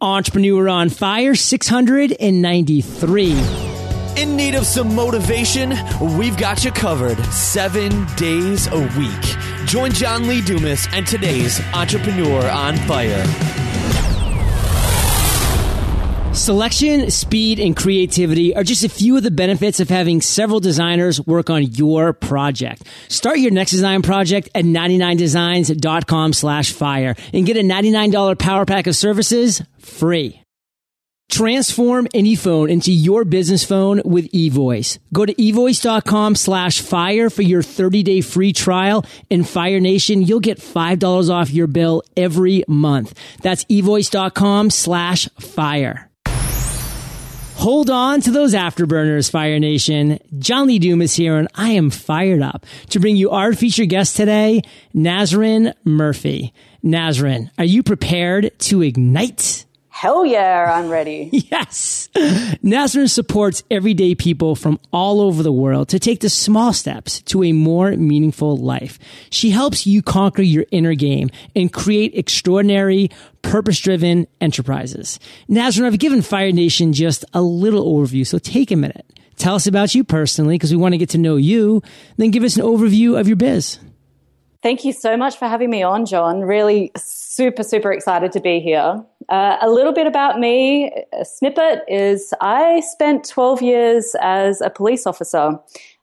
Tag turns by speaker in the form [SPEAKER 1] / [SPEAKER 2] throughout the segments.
[SPEAKER 1] Entrepreneur on Fire 693.
[SPEAKER 2] In need of some motivation? We've got you covered seven days a week. Join John Lee Dumas and today's Entrepreneur on Fire.
[SPEAKER 1] Selection, speed, and creativity are just a few of the benefits of having several designers work on your project. Start your next design project at 99designs.com slash fire and get a $99 power pack of services free. Transform any phone into your business phone with eVoice. Go to evoice.com slash fire for your 30 day free trial. In Fire Nation, you'll get $5 off your bill every month. That's evoice.com slash fire. Hold on to those afterburners, Fire Nation. John Lee is here, and I am fired up to bring you our featured guest today, Nazrin Murphie. Nazrin, are you prepared to ignite?
[SPEAKER 3] Hell yeah, I'm ready.
[SPEAKER 1] yes. Nazrin supports everyday people from all over the world to take the small steps to a more meaningful life. She helps you conquer your inner game and create extraordinary, purpose driven enterprises. Nazrin, I've given Fire Nation just a little overview, so take a minute. Tell us about you personally because we want to get to know you. Then give us an overview of your biz.
[SPEAKER 3] Thank you so much for having me on, John. Really super, super excited to be here. Uh, a little bit about me, a snippet is I spent 12 years as a police officer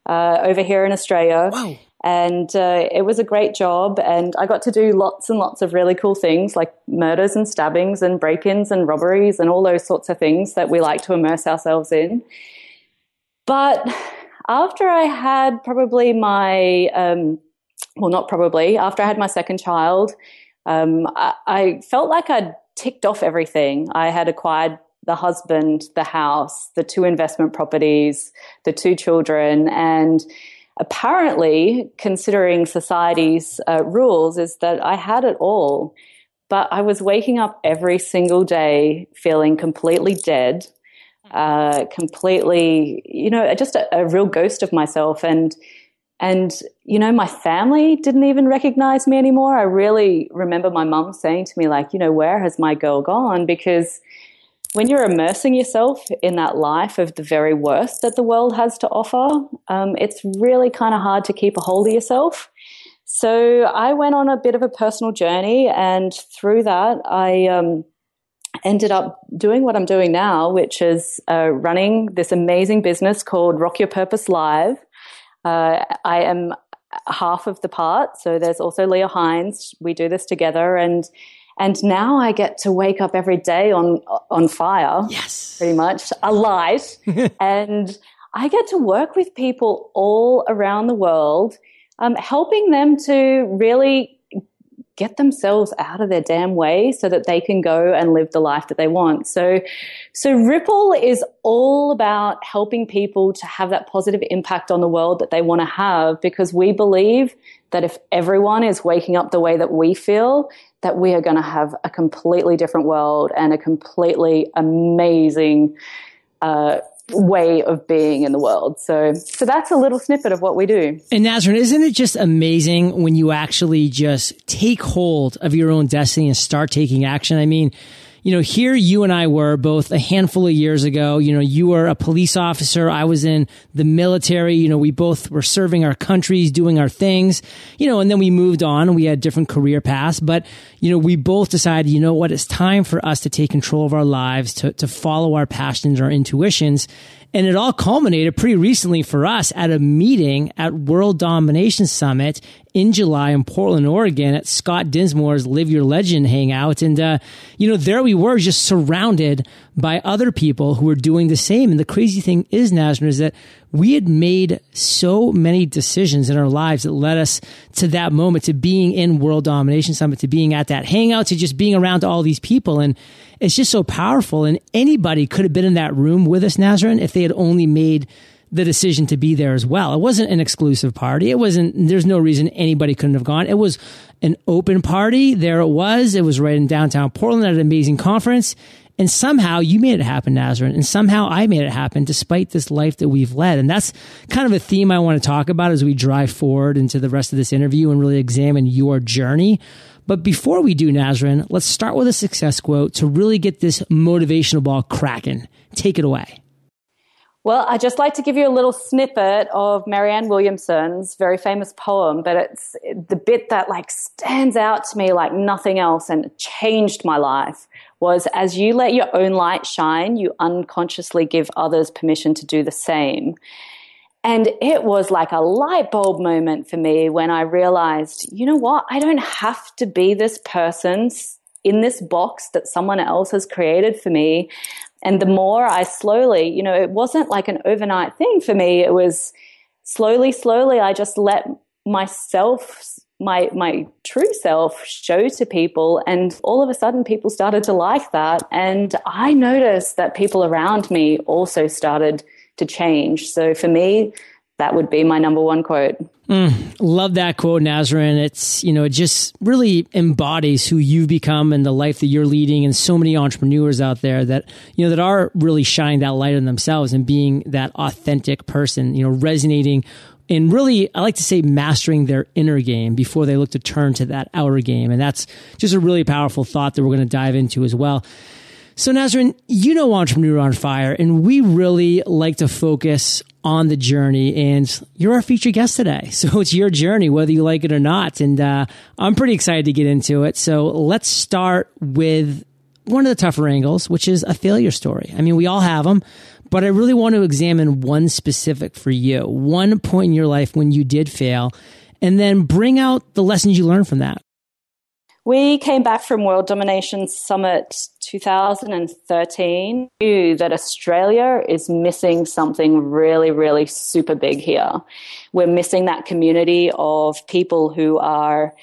[SPEAKER 3] uh, over here in Australia.
[SPEAKER 1] Wow.
[SPEAKER 3] And uh, it was a great job. And I got to do lots and lots of really cool things like murders and stabbings and break ins and robberies and all those sorts of things that we like to immerse ourselves in. But after I had probably my um, well, not probably, after I had my second child, um, I, I, felt like I'd ticked off everything. I had acquired the husband, the house, the two investment properties, the two children, and apparently, considering society's uh, rules, is that I had it all. But I was waking up every single day feeling completely dead, uh, completely, you know, just a, a real ghost of myself. And and, you know, my family didn't even recognize me anymore. I really remember my mum saying to me, like, you know, where has my girl gone? Because when you're immersing yourself in that life of the very worst that the world has to offer, um, it's really kind of hard to keep a hold of yourself. So I went on a bit of a personal journey, and through that, I um, ended up doing what I'm doing now, which is uh, running this amazing business called Rock Your Purpose Live. Uh, I am half of the part. So there's also Leah Hines. We do this together, and and now I get to wake up every day on on fire.
[SPEAKER 1] Yes,
[SPEAKER 3] pretty much alight, and I get to work with people all around the world, um, helping them to really get themselves out of their damn way so that they can go and live the life that they want. So, so Ripple is all about helping people to have that positive impact on the world that they want to have because we believe that if everyone is waking up the way that we feel, that we are going to have a completely different world and a completely amazing, uh, way of being in the world. So, so that's a little snippet of what we do.
[SPEAKER 1] And Nazrin, isn't it just amazing when you actually just take hold of your own destiny and start taking action? I mean, you know, here you and I were both a handful of years ago. You know, you were a police officer. I was in the military. You know, we both were serving our countries, doing our things, you know, and then we moved on we had different career paths. But, you know, we both decided, you know what, it's time for us to take control of our lives, to, to follow our passions, our intuitions. And it all culminated pretty recently for us at a meeting at World Domination Summit in July in Portland, Oregon at Scott Dinsmore's Live Your Legend hangout. And, uh, you know, there we were just surrounded by other people who were doing the same. And the crazy thing is, Nazrin, is that we had made so many decisions in our lives that led us to that moment, to being in World Domination Summit, to being at that hangout, to just being around all these people. And it's just so powerful. And anybody could have been in that room with us, Nazrin, if they had only made the decision to be there as well. It wasn't an exclusive party. It wasn't, there's no reason anybody couldn't have gone. It was an open party. There it was. It was right in downtown Portland at an amazing conference. And somehow you made it happen, Nazrin. And somehow I made it happen despite this life that we've led. And that's kind of a theme I want to talk about as we drive forward into the rest of this interview and really examine your journey. But before we do, Nazrin, let's start with a success quote to really get this motivational ball cracking. Take it away.
[SPEAKER 3] Well, I'd just like to give you a little snippet of Marianne Williamson's very famous poem, but it's the bit that like stands out to me like nothing else and changed my life was as you let your own light shine, you unconsciously give others permission to do the same. And it was like a light bulb moment for me when I realized, you know what? I don't have to be this person in this box that someone else has created for me. And the more I slowly, you know, it wasn't like an overnight thing for me. It was slowly, slowly, I just let myself, my, my true self show to people. And all of a sudden people started to like that. And I noticed that people around me also started to change. So for me, that would be my number one quote.
[SPEAKER 1] Mm, love that quote, Nazrin. It's, you know, it just really embodies who you've become and the life that you're leading and so many entrepreneurs out there that, you know, that are really shining that light on themselves and being that authentic person, you know, resonating and really, I like to say mastering their inner game before they look to turn to that outer game. And that's just a really powerful thought that we're going to dive into as well. So Nazrin, you know Entrepreneur on Fire, and we really like to focus on the journey. And you're our featured guest today, so it's your journey, whether you like it or not. And uh, I'm pretty excited to get into it. So let's start with one of the tougher angles, which is a failure story. I mean, we all have them, but I really want to examine one specific for you, one point in your life when you did fail, and then bring out the lessons you learned from that.
[SPEAKER 3] We came back from World Domination Summit 2013, knew that Australia is missing something really, really super big here. We're missing that community of people who are,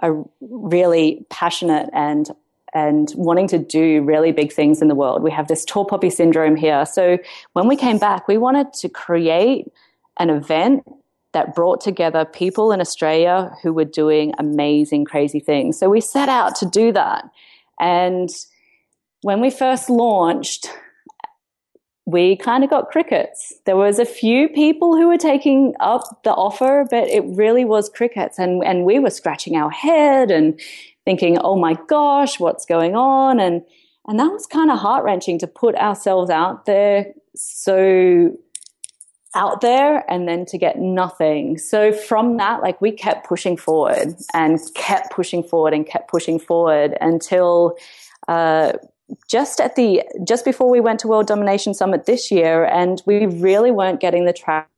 [SPEAKER 3] are really passionate and and wanting to do really big things in the world. We have this tall poppy syndrome here. So when we came back, we wanted to create an event that brought together people in Australia who were doing amazing, crazy things. So we set out to do that. And when we first launched, we kind of got crickets. There was a few people who were taking up the offer, but it really was crickets. And, and we were scratching our head and thinking, oh my gosh, what's going on? And, and that was kind of heart wrenching to put ourselves out there so out there and then to get nothing. So from that, like we kept pushing forward and kept pushing forward and kept pushing forward until uh, just at the just before we went to World Domination Summit this year, and we really weren't getting the track.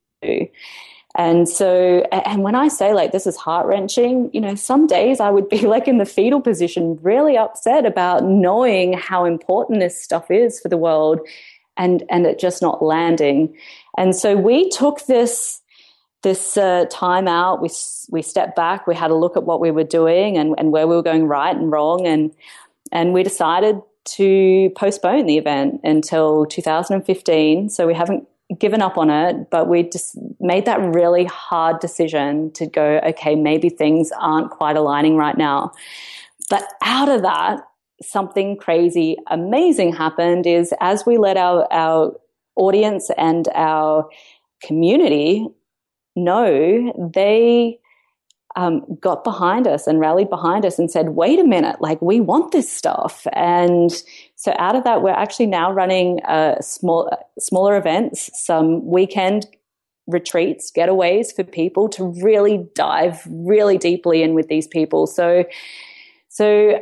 [SPEAKER 3] And so, and when I say like this is heart wrenching, you know, some days I would be like in the fetal position, really upset about knowing how important this stuff is for the world and, and it just not landing. And so we took this this uh, time out. We we stepped back. We had a look at what we were doing and, and where we were going right and wrong, and and we decided to postpone the event until 2015. So we haven't given up on it, but we just made that really hard decision to go. Okay, maybe things aren't quite aligning right now. But out of that, something crazy, amazing happened. Is as we let our our audience and our community know, they um, got behind us and rallied behind us and said, wait a minute, like we want this stuff. And so out of that, we're actually now running uh, small, smaller events, some weekend retreats, getaways for people to really dive really deeply in with these people. So, so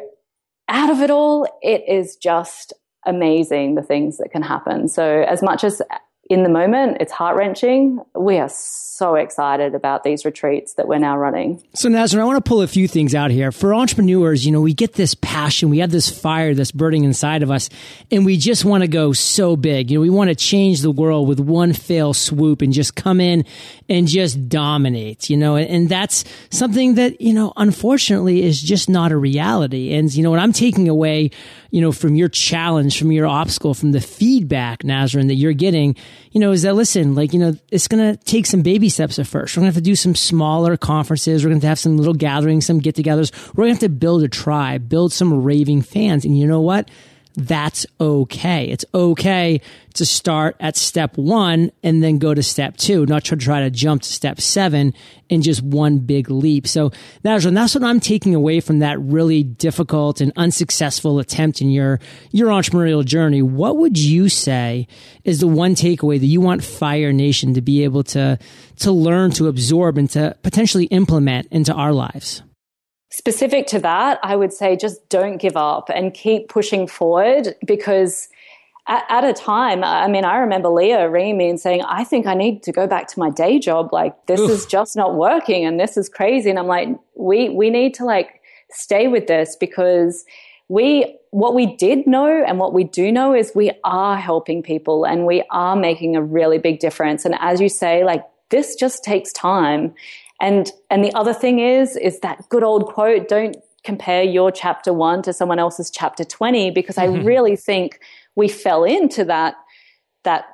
[SPEAKER 3] out of it all, it is just amazing the things that can happen. So, as much as in the moment, it's heart wrenching. We are so excited about these retreats that we're now running.
[SPEAKER 1] So, Nazrin, I want to pull a few things out here. For entrepreneurs, you know, we get this passion, we have this fire that's burning inside of us, and we just want to go so big. You know, we want to change the world with one fail swoop and just come in and just dominate, you know, and that's something that, you know, unfortunately is just not a reality. And, you know, what I'm taking away, you know, from your challenge, from your obstacle, from the feedback, Nazrin, that you're getting, you know, is that listen, like, you know, it's going to take some baby steps at first. We're going to have to do some smaller conferences. We're going to have some little gatherings, some get togethers. We're going to have to build a tribe, build some raving fans. And you know what? That's okay. It's okay to start at step one and then go to step two, not to try to jump to step seven in just one big leap. So that's what I'm taking away from that really difficult and unsuccessful attempt in your, your entrepreneurial journey. What would you say is the one takeaway that you want Fire Nation to be able to, to learn, to absorb and to potentially implement into our lives?
[SPEAKER 3] Specific to that, I would say just don't give up and keep pushing forward because at, at, a time, I mean, I remember Leah ringing me and saying, I think I need to go back to my day job. Like, this Oof. is just not working and this is crazy. And I'm like, we, we need to like stay with this because we, what we did know and what we do know is we are helping people and we are making a really big difference. And as you say, like, this just takes time. And, and the other thing is, is that good old quote, don't compare your chapter one to someone else's chapter 20, because I really think we fell into that, that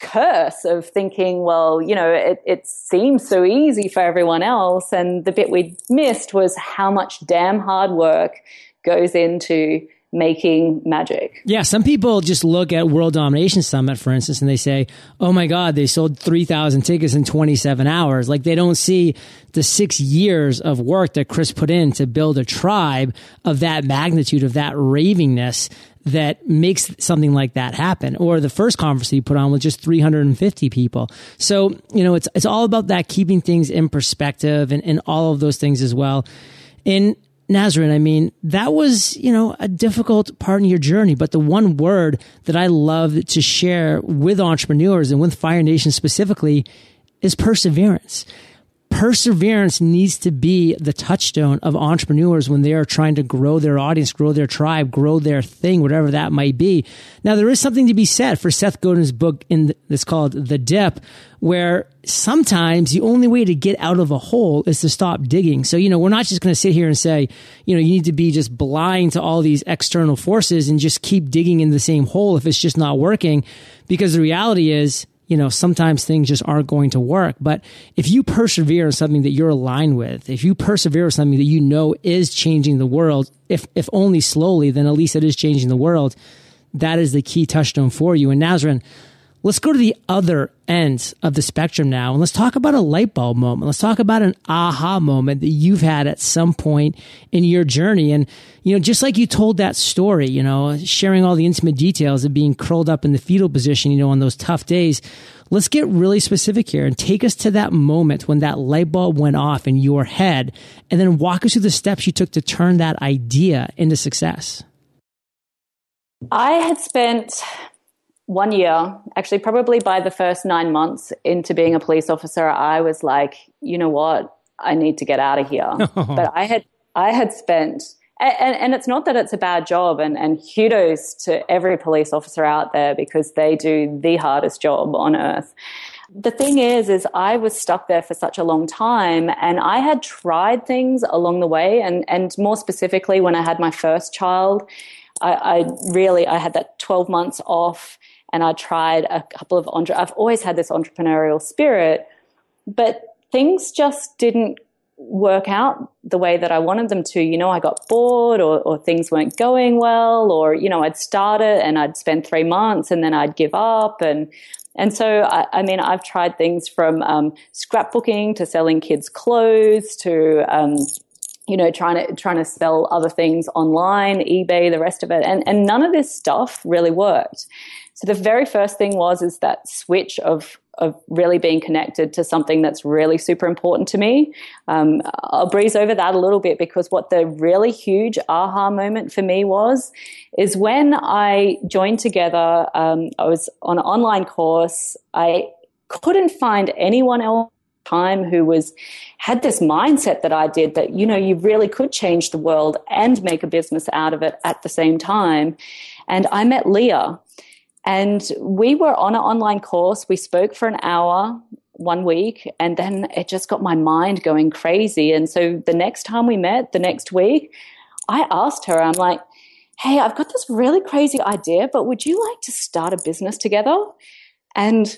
[SPEAKER 3] curse of thinking, well, you know, it, it seems so easy for everyone else. And the bit we missed was how much damn hard work goes into making magic.
[SPEAKER 1] Yeah, some people just look at World Domination Summit, for instance, and they say, oh my God, they sold 3,000 tickets in 27 hours. Like they don't see the six years of work that Chris put in to build a tribe of that magnitude, of that ravingness that makes something like that happen. Or the first conference he put on with just 350 people. So, you know, it's, it's all about that keeping things in perspective and, and all of those things as well. And Nazrin, I mean, that was, you know, a difficult part in your journey, but the one word that I love to share with entrepreneurs and with Fire Nation specifically is perseverance perseverance needs to be the touchstone of entrepreneurs when they are trying to grow their audience, grow their tribe, grow their thing, whatever that might be. Now, there is something to be said for Seth Godin's book in that's called The Dip, where sometimes the only way to get out of a hole is to stop digging. So, you know, we're not just going to sit here and say, you know, you need to be just blind to all these external forces and just keep digging in the same hole if it's just not working. Because the reality is, you know, sometimes things just aren't going to work. But if you persevere in something that you're aligned with, if you persevere with something that you know is changing the world, if, if only slowly, then at least it is changing the world. That is the key touchstone for you. And Nazrin, Let's go to the other end of the spectrum now and let's talk about a light bulb moment. Let's talk about an aha moment that you've had at some point in your journey. And, you know, just like you told that story, you know, sharing all the intimate details of being curled up in the fetal position, you know, on those tough days. Let's get really specific here and take us to that moment when that light bulb went off in your head and then walk us through the steps you took to turn that idea into success.
[SPEAKER 3] I had spent one year, actually, probably by the first nine months into being a police officer, I was like, you know what, I need to get out of here. Oh. but I had, I had spent, and, and, it's not that it's a bad job, and, and kudos to every police officer out there because they do the hardest job on earth. The thing is, is I was stuck there for such a long time, and I had tried things along the way, and and more specifically, when I had my first child, I, I really I had that twelve months off and I tried a couple of entre- I've always had this entrepreneurial spirit, but things just didn't work out the way that I wanted them to. You know, I got bored or, or things weren't going well, or, you know, I'd start it and I'd spend three months and then I'd give up. And, and so, I, I mean, I've tried things from um, scrapbooking to selling kids clothes to, um, you know, trying to trying to sell other things online, eBay, the rest of it, and and none of this stuff really worked. So the very first thing was is that switch of of really being connected to something that's really super important to me. Um, I'll breeze over that a little bit because what the really huge aha moment for me was is when I joined together. Um, I was on an online course. I couldn't find anyone else time who was had this mindset that I did that you know you really could change the world and make a business out of it at the same time and I met Leah and we were on an online course. We spoke for an hour one week, and then it just got my mind going crazy. And so the next time we met, the next week, I asked her, I'm like, hey, I've got this really crazy idea, but would you like to start a business together? And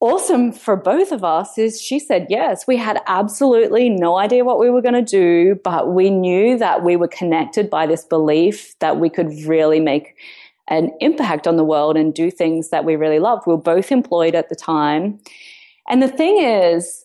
[SPEAKER 3] awesome for both of us is she said yes. We had absolutely no idea what we were going to do, but we knew that we were connected by this belief that we could really make an impact on the world and do things that we really loved. We were both employed at the time. And the thing is,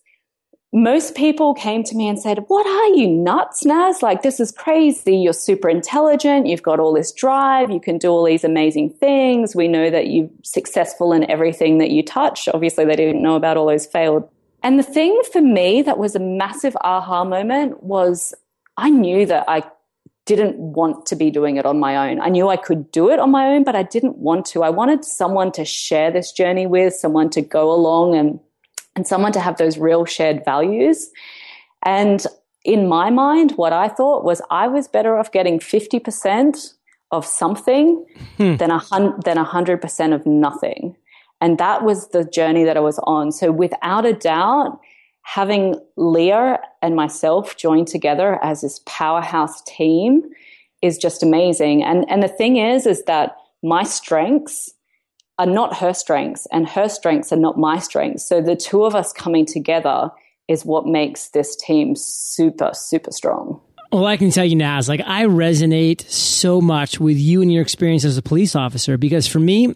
[SPEAKER 3] most people came to me and said, What are you nuts, Naz? Like, this is crazy. You're super intelligent. You've got all this drive. You can do all these amazing things. We know that you're successful in everything that you touch. Obviously, they didn't know about all those failed. And the thing for me that was a massive aha moment was I knew that I didn't want to be doing it on my own. I knew I could do it on my own, but I didn't want to. I wanted someone to share this journey with, someone to go along and and someone to have those real shared values. And in my mind, what I thought was I was better off getting 50% of something hmm. than a hun- than a 100% of nothing. And that was the journey that I was on. So without a doubt, having Leah and myself join together as this powerhouse team is just amazing. And and the thing is is that my strengths are not her strengths and her strengths are not my strengths. So the two of us coming together is what makes this team super, super strong.
[SPEAKER 1] Well, I can tell you now, is like I resonate so much with you and your experience as a police officer because for me,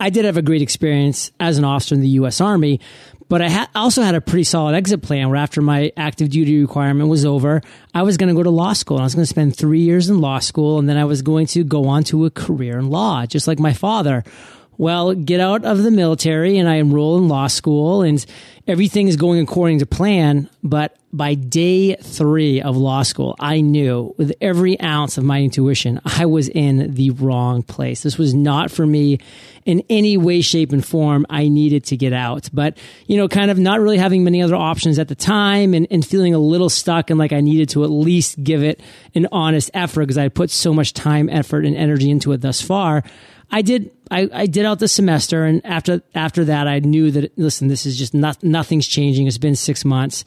[SPEAKER 1] I did have a great experience as an officer in the U.S. Army, but I ha- also had a pretty solid exit plan where after my active duty requirement was over, I was going to go to law school and I was going to spend three years in law school and then I was going to go on to a career in law, just like my father. Well, get out of the military and I enroll in law school and everything is going according to plan. But by day three of law school, I knew with every ounce of my intuition, I was in the wrong place. This was not for me in any way, shape, and form. I needed to get out. But, you know, kind of not really having many other options at the time and, and feeling a little stuck and like I needed to at least give it an honest effort because I had put so much time, effort, and energy into it thus far. I did I, I did out the semester and after after that I knew that listen this is just not nothing's changing it's been 6 months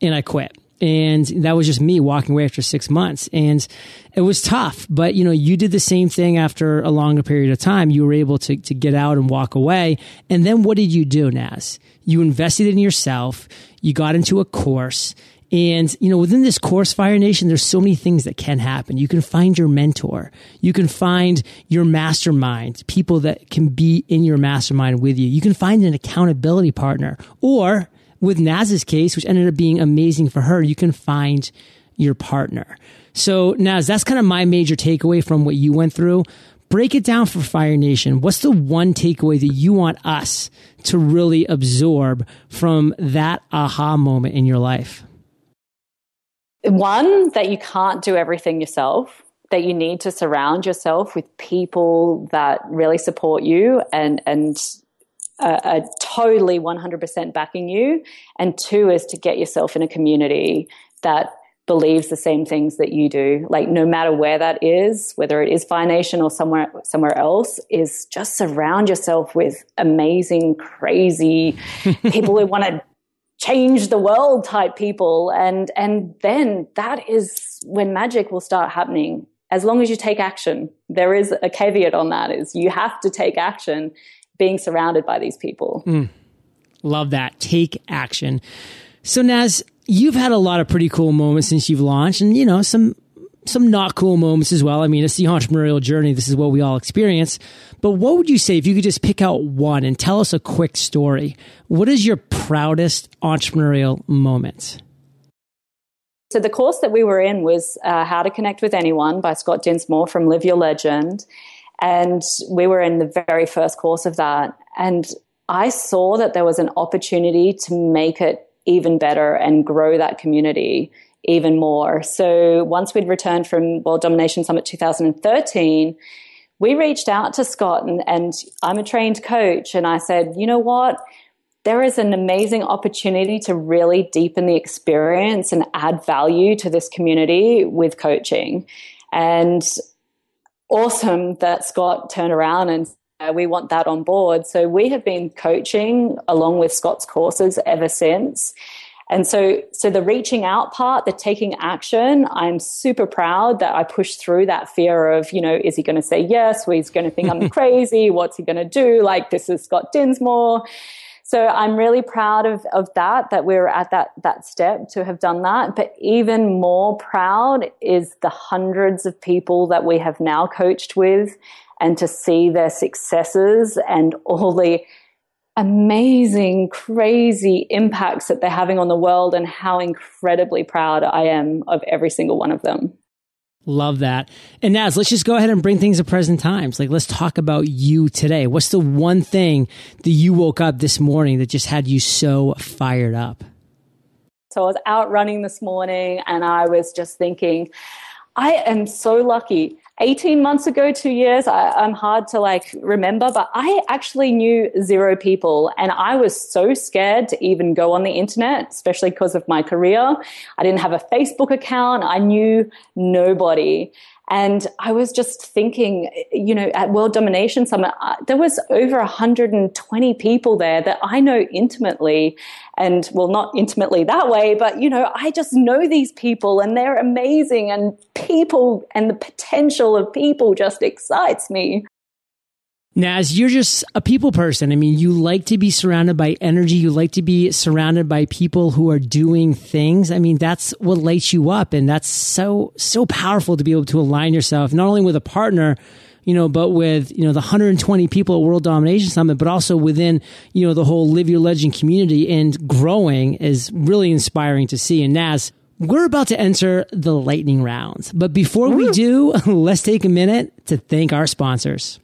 [SPEAKER 1] and I quit and that was just me walking away after 6 months and it was tough but you know you did the same thing after a longer period of time you were able to to get out and walk away and then what did you do Naz you invested in yourself you got into a course and, you know, within this course, Fire Nation, there's so many things that can happen. You can find your mentor. You can find your mastermind, people that can be in your mastermind with you. You can find an accountability partner. Or with Naz's case, which ended up being amazing for her, you can find your partner. So, Naz, that's kind of my major takeaway from what you went through. Break it down for Fire Nation. What's the one takeaway that you want us to really absorb from that aha moment in your life?
[SPEAKER 3] One, that you can't do everything yourself, that you need to surround yourself with people that really support you and, and are, are totally 100% backing you. And two is to get yourself in a community that believes the same things that you do. Like no matter where that is, whether it is Fire Nation or somewhere somewhere else, is just surround yourself with amazing, crazy people who want to change the world type people and and then that is when magic will start happening as long as you take action there is a caveat on that is you have to take action being surrounded by these people mm,
[SPEAKER 1] love that take action so naz you've had a lot of pretty cool moments since you've launched and you know some some not cool moments as well. I mean, it's the entrepreneurial journey. This is what we all experience. But what would you say if you could just pick out one and tell us a quick story? What is your proudest entrepreneurial moment?
[SPEAKER 3] So the course that we were in was uh, How to Connect with Anyone by Scott Dinsmore from Live Your Legend. And we were in the very first course of that. And I saw that there was an opportunity to make it even better and grow that community even more. So once we'd returned from World Domination Summit 2013, we reached out to Scott and, and I'm a trained coach. And I said, you know what? There is an amazing opportunity to really deepen the experience and add value to this community with coaching. And awesome that Scott turned around and uh, we want that on board. So we have been coaching along with Scott's courses ever since. And so, so the reaching out part, the taking action, I'm super proud that I pushed through that fear of, you know, is he going to say yes? Or he's going to think I'm crazy? What's he going to do? Like, this is Scott Dinsmore. So I'm really proud of, of that, that we were at that, that step to have done that. But even more proud is the hundreds of people that we have now coached with and to see their successes and all the amazing, crazy impacts that they're having on the world and how incredibly proud I am of every single one of them.
[SPEAKER 1] Love that. And Naz, let's just go ahead and bring things to present times. Like, let's talk about you today. What's the one thing that you woke up this morning that just had you so fired up?
[SPEAKER 3] So I was out running this morning and I was just thinking, I am so lucky. 18 months ago, two years, I, am hard to like remember, but I actually knew zero people and I was so scared to even go on the internet, especially because of my career. I didn't have a Facebook account. I knew nobody. And I was just thinking, you know, at World Domination Summit, uh, there was over 120 people there that I know intimately. And well, not intimately that way, but, you know, I just know these people and they're amazing. And people and the potential of people just excites me.
[SPEAKER 1] Naz, you're just a people person. I mean, you like to be surrounded by energy. You like to be surrounded by people who are doing things. I mean, that's what lights you up. And that's so, so powerful to be able to align yourself, not only with a partner, you know, but with, you know, the 120 people at World Domination Summit, but also within, you know, the whole Live Your Legend community and growing is really inspiring to see. And Naz, we're about to enter the lightning rounds. But before we do, let's take a minute to thank our sponsors.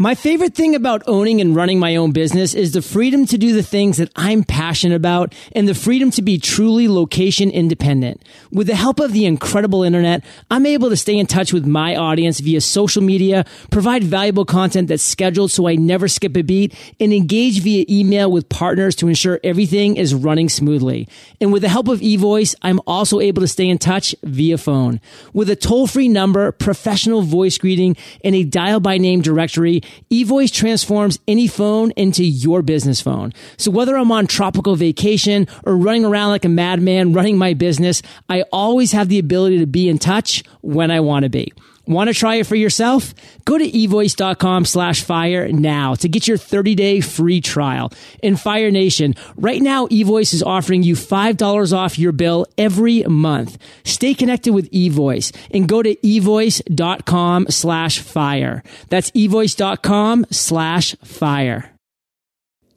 [SPEAKER 1] My favorite thing about owning and running my own business is the freedom to do the things that I'm passionate about and the freedom to be truly location independent. With the help of the incredible internet, I'm able to stay in touch with my audience via social media, provide valuable content that's scheduled so I never skip a beat, and engage via email with partners to ensure everything is running smoothly. And with the help of eVoice, I'm also able to stay in touch via phone. With a toll-free number, professional voice greeting, and a dial by name directory, eVoice transforms any phone into your business phone. So whether I'm on tropical vacation or running around like a madman running my business, I always have the ability to be in touch when I want to be. Want to try it for yourself? Go to evoice.com slash fire now to get your 30 day free trial. In Fire Nation, right now, eVoice is offering you $5 off your bill every month. Stay connected with eVoice and go to evoice.com slash fire. That's evoice.com slash fire.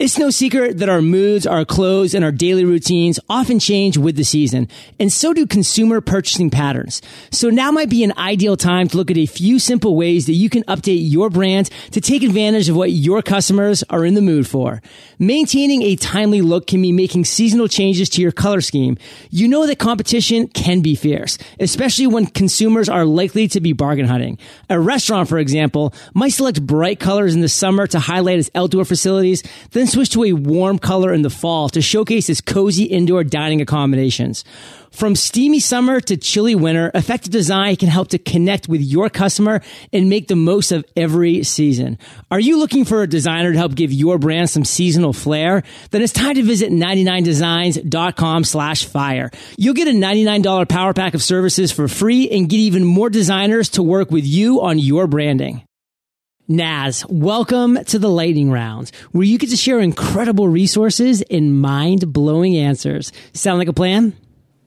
[SPEAKER 1] It's no secret that our moods, our clothes, and our daily routines often change with the season, and so do consumer purchasing patterns. So now might be an ideal time to look at a few simple ways that you can update your brand to take advantage of what your customers are in the mood for. Maintaining a timely look can mean making seasonal changes to your color scheme. You know that competition can be fierce, especially when consumers are likely to be bargain hunting. A restaurant, for example, might select bright colors in the summer to highlight its outdoor facilities, then switch to a warm color in the fall to showcase its cozy indoor dining accommodations. From steamy summer to chilly winter, effective design can help to connect with your customer and make the most of every season. Are you looking for a designer to help give your brand some seasonal flair? Then it's time to visit 99designs.com slash fire. You'll get a $99 power pack of services for free and get even more designers to work with you on your branding. Naz, welcome to the lightning round, where you get to share incredible resources and mind blowing answers. Sound like a plan?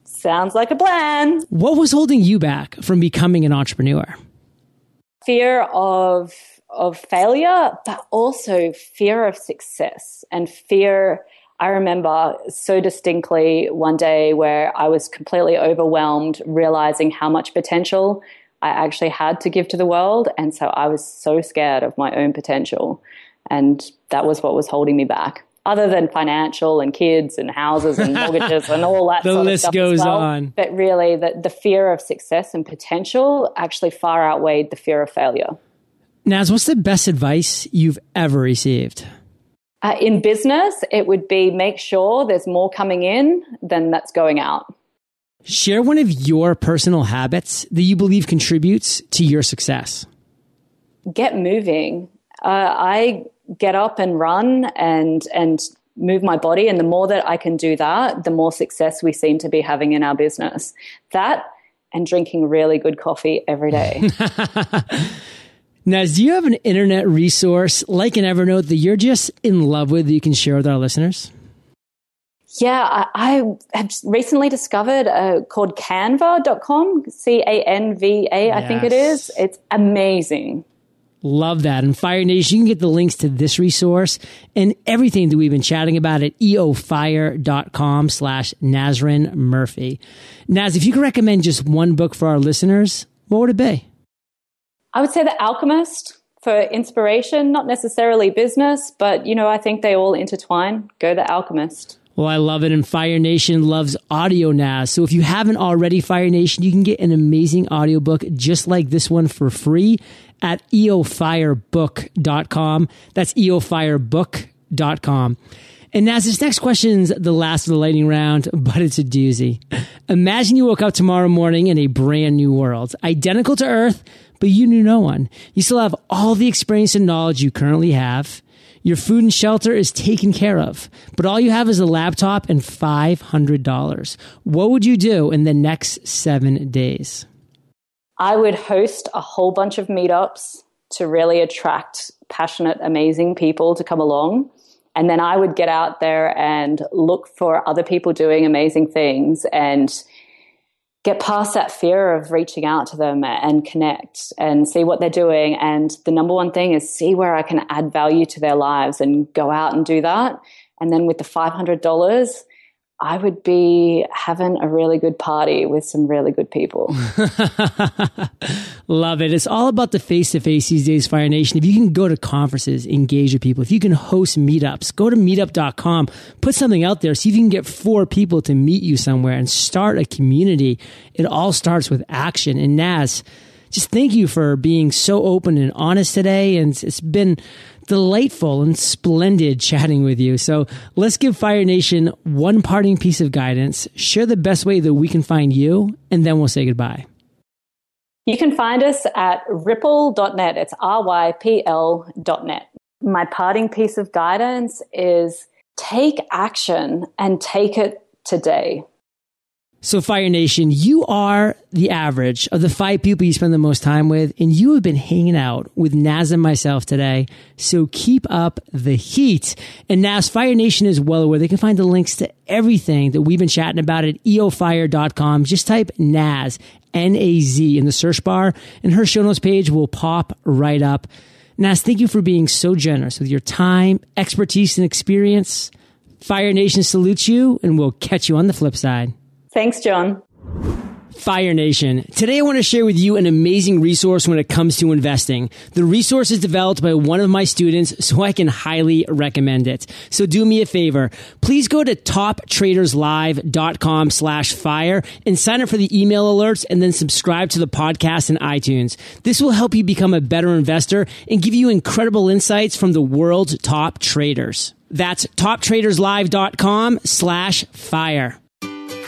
[SPEAKER 3] Sounds like a plan.
[SPEAKER 1] What was holding you back from becoming an entrepreneur?
[SPEAKER 3] Fear of of failure, but also fear of success and fear. I remember so distinctly one day where I was completely overwhelmed, realizing how much potential I actually had to give to the world. And so I was so scared of my own potential. And that was what was holding me back. Other than financial and kids and houses and mortgages and all that.
[SPEAKER 1] the list goes well. on.
[SPEAKER 3] But really, the, the fear of success and potential actually far outweighed the fear of failure.
[SPEAKER 1] Naz, what's the best advice you've ever received?
[SPEAKER 3] Uh, in business, it would be make sure there's more coming in than that's going out.
[SPEAKER 1] Share one of your personal habits that you believe contributes to your success.
[SPEAKER 3] Get moving. Uh, I get up and run and and move my body, and the more that I can do that, the more success we seem to be having in our business. That and drinking really good coffee every day.
[SPEAKER 1] Now, do you have an internet resource like an Evernote that you're just in love with that you can share with our listeners?
[SPEAKER 3] Yeah, I, I have recently discovered uh, called canva.com, C A N V A, I think it is. It's amazing.
[SPEAKER 1] Love that. And Fire Nation, you can get the links to this resource and everything that we've been chatting about at eofire.com slash Nazrin Murphie. Naz, if you could recommend just one book for our listeners, what would it be?
[SPEAKER 3] I would say The Alchemist for inspiration, not necessarily business, but you know, I think they all intertwine. Go The Alchemist.
[SPEAKER 1] Well, I love it. And Fire Nation loves audio Naz. So if you haven't already, Fire Nation, you can get an amazing audiobook just like this one for free at eofirebook.com. That's eofirebook.com. And Naz, this next question's the last of the lightning round, but it's a doozy. Imagine you woke up tomorrow morning in a brand new world, identical to Earth, but you knew no one. You still have all the experience and knowledge you currently have. Your food and shelter is taken care of, but all you have is a laptop and $500. What would you do in the next seven days?
[SPEAKER 3] I would host a whole bunch of meetups to really attract passionate, amazing people to come along. And then I would get out there and look for other people doing amazing things and get past that fear of reaching out to them and connect and see what they're doing. And the number one thing is see where I can add value to their lives and go out and do that. And then with the $500, I would be having a really good party with some really good people.
[SPEAKER 1] Love it. It's all about the face to face these days, Fire Nation. If you can go to conferences, engage with people, if you can host meetups, go to meetup.com, put something out there, see if you can get four people to meet you somewhere and start a community. It all starts with action. And Naz, just thank you for being so open and honest today. And it's been delightful and splendid chatting with you. So let's give Fire Nation one parting piece of guidance, share the best way that we can find you, and then we'll say goodbye.
[SPEAKER 3] You can find us at rypl.net. It's R Y P L.net. My parting piece of guidance is take action and take it today.
[SPEAKER 1] So, Fire Nation, you are the average of the five people you spend the most time with, and you have been hanging out with Naz and myself today. So, keep up the heat. And Naz, Fire Nation is well aware they can find the links to everything that we've been chatting about at eofire.com. Just type Naz, N A Z, in the search bar, and her show notes page will pop right up. Naz, thank you for being so generous with your time, expertise, and experience. Fire Nation salutes you, and we'll catch you on the flip side.
[SPEAKER 3] Thanks, John.
[SPEAKER 1] Fire Nation. Today I want to share with you an amazing resource when it comes to investing. The resource is developed by one of my students, so I can highly recommend it. So do me a favor. Please go to toptraderslive.com slash fire and sign up for the email alerts and then subscribe to the podcast in iTunes. This will help you become a better investor and give you incredible insights from the world's top traders. That's toptraderslive.com slash fire.